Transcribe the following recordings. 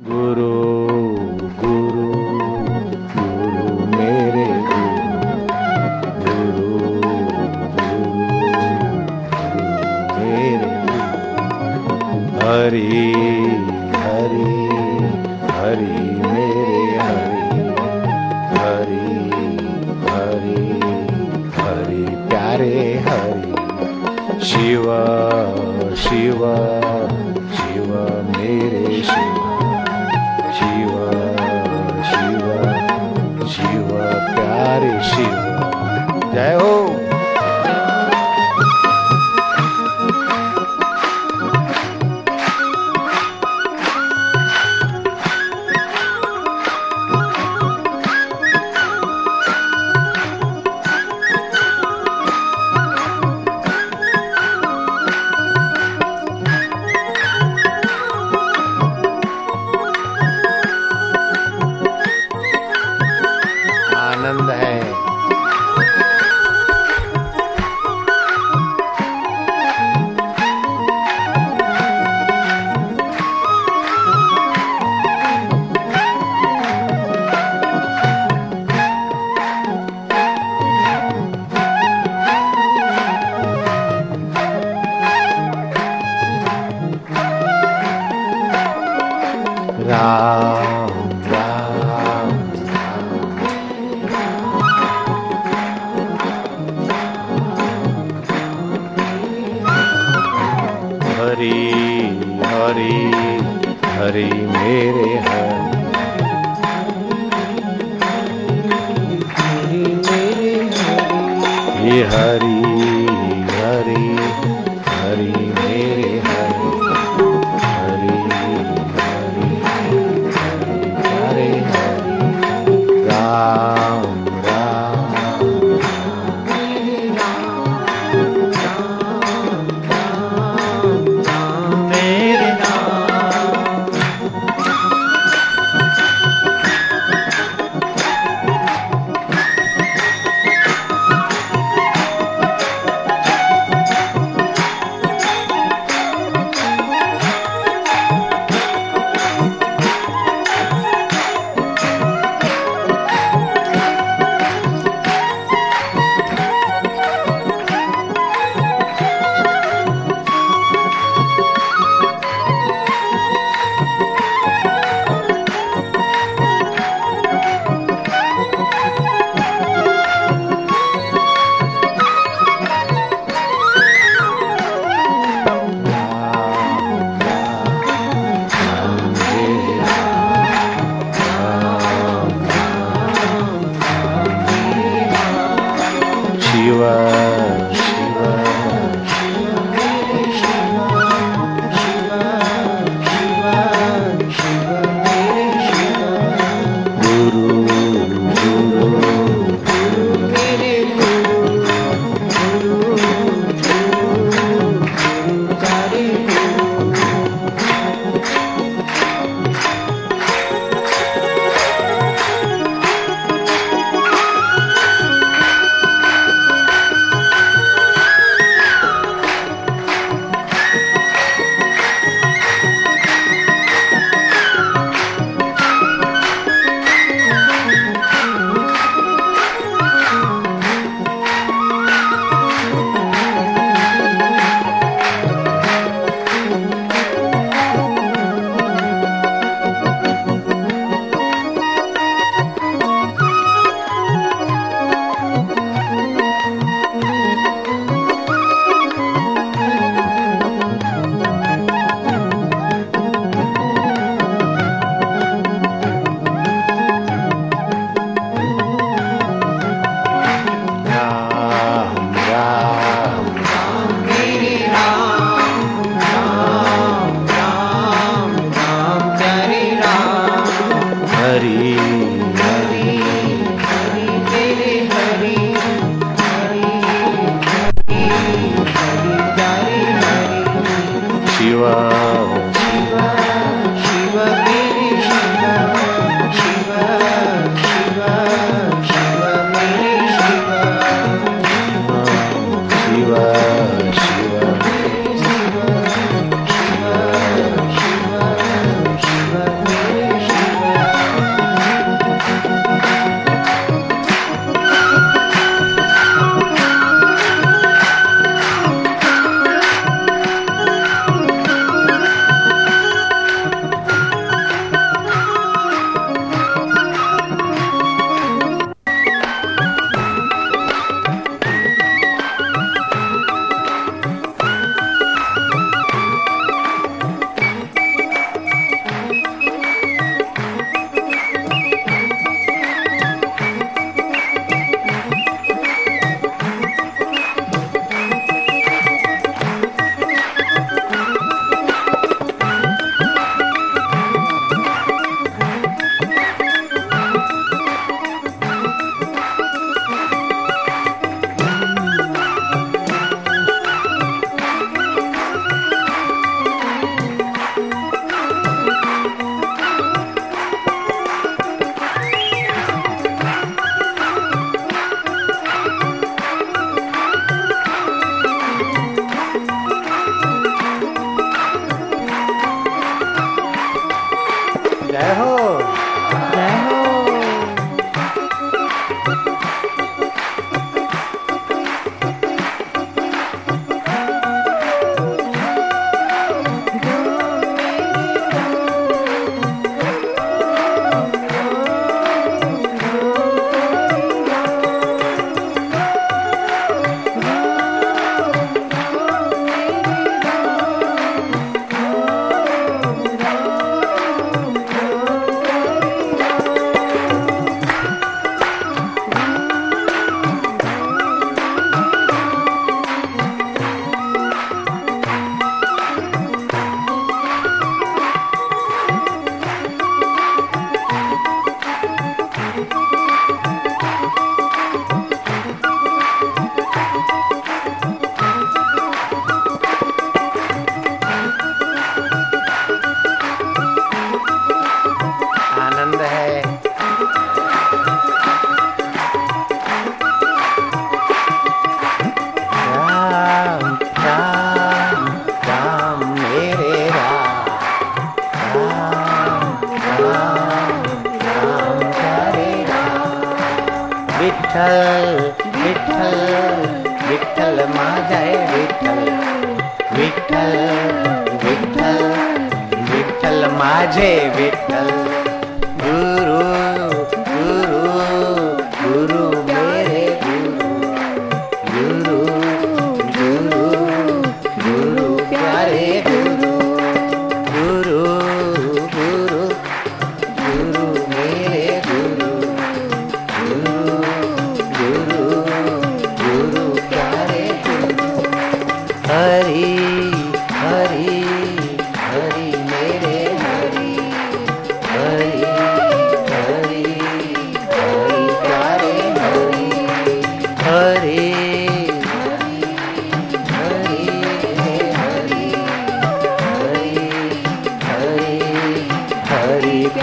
गुरु जय हो हरि हरि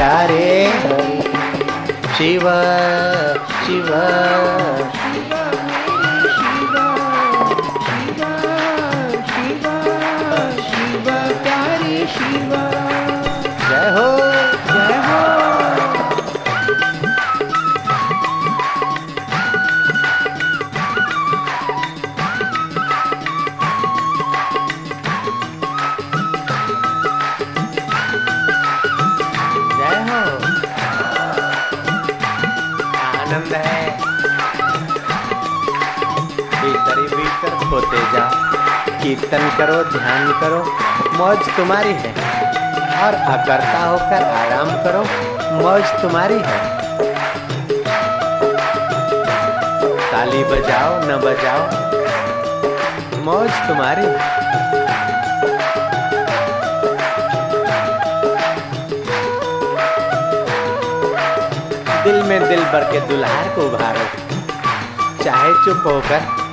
हरि शिव शिव भीतर ही खोते जाओ कीर्तन करो, ध्यान करो, मौज तुम्हारी है। और अकर्ता होकर आराम करो, मौज तुम्हारी है। ताली बजाओ, न बजाओ, मौज तुम्हारी है। दिल में दिल भर के दुल्हार को उभारो। चाहे चुप होकर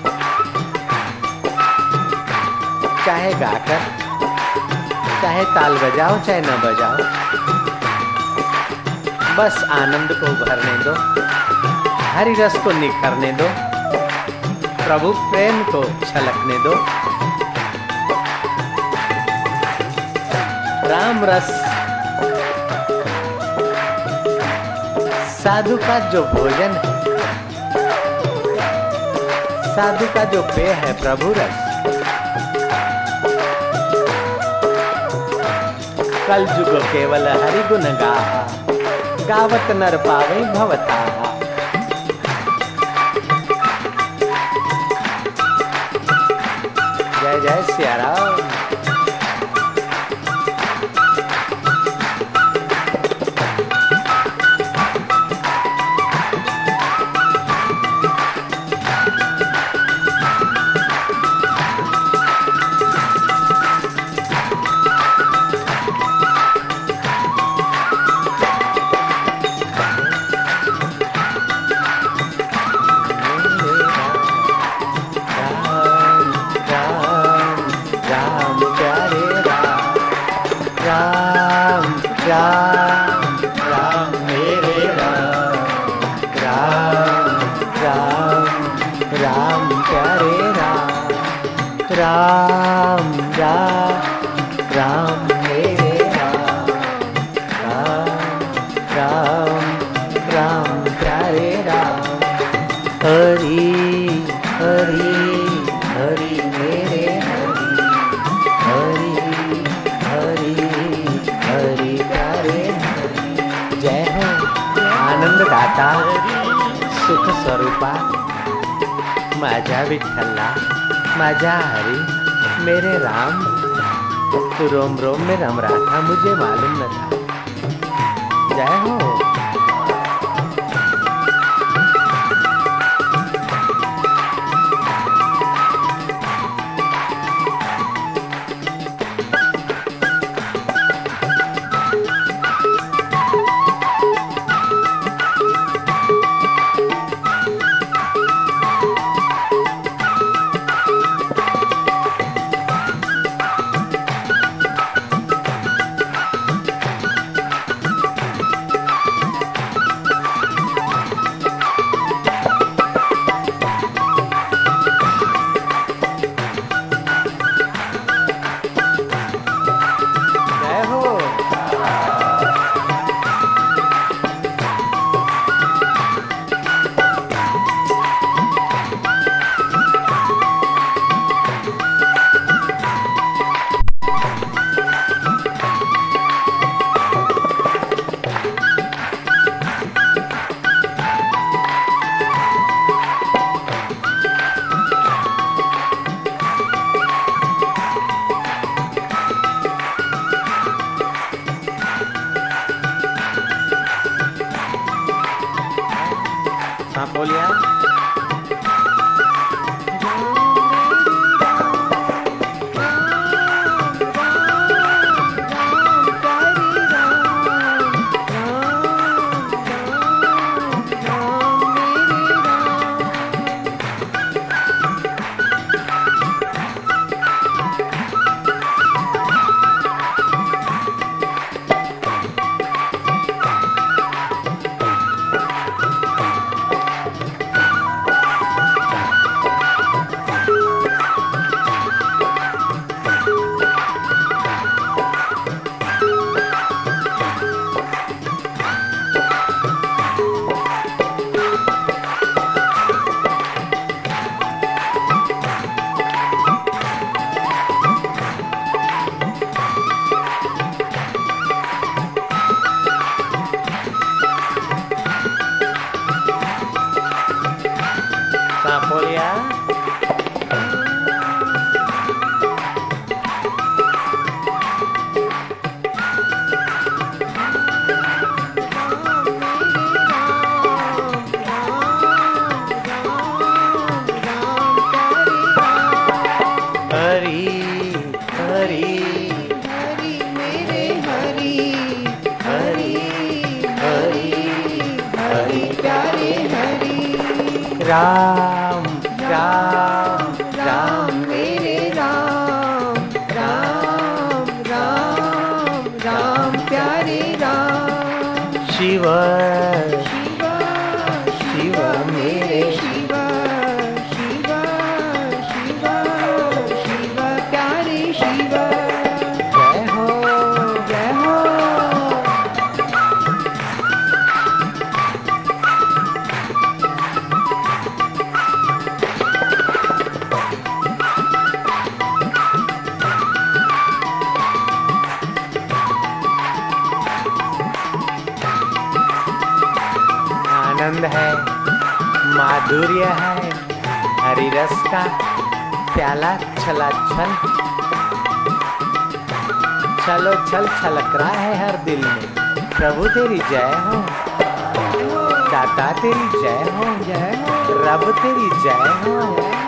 चाहे गाकर, चाहे ताल बजाओ, चाहे न बजाओ, बस आनंद को भरने दो, हरी रस को निखरने दो, प्रभु प्रेम को छलकने दो। राम रस, साधु का जो भोजन है, साधु का जो पेय है प्रभु रस कल जुग केवल हरि गुण गाहा। गावत नर पावे भवता। जय जय सिया राम सुख स्वरूपा, माझ्या विठ्ठला माझ्या हरी, मेरे राम, तू रोम रोम में रम रहा था मुझे मालूम न था। जय हो। सांपोलिया हरी। हरी आनंद है, माधुर्य है हरी रस का प्याला छला छल चलो छल छलक रहा है हर दिल में, प्रभु तेरी जय हो, दाता तेरी जय हो, जय रब तेरी जय हो।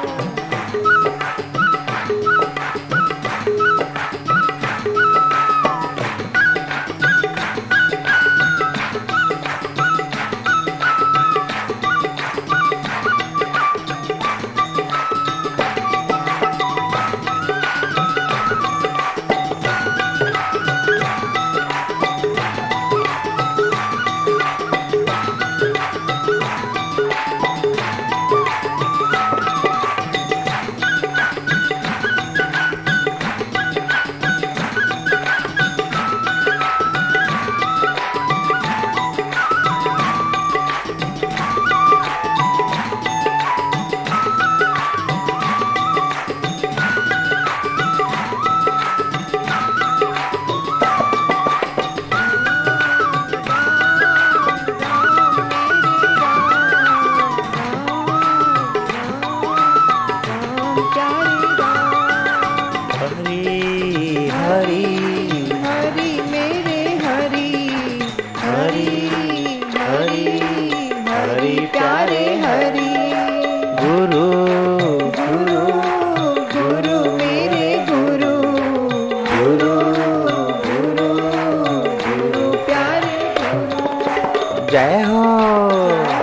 जय हो।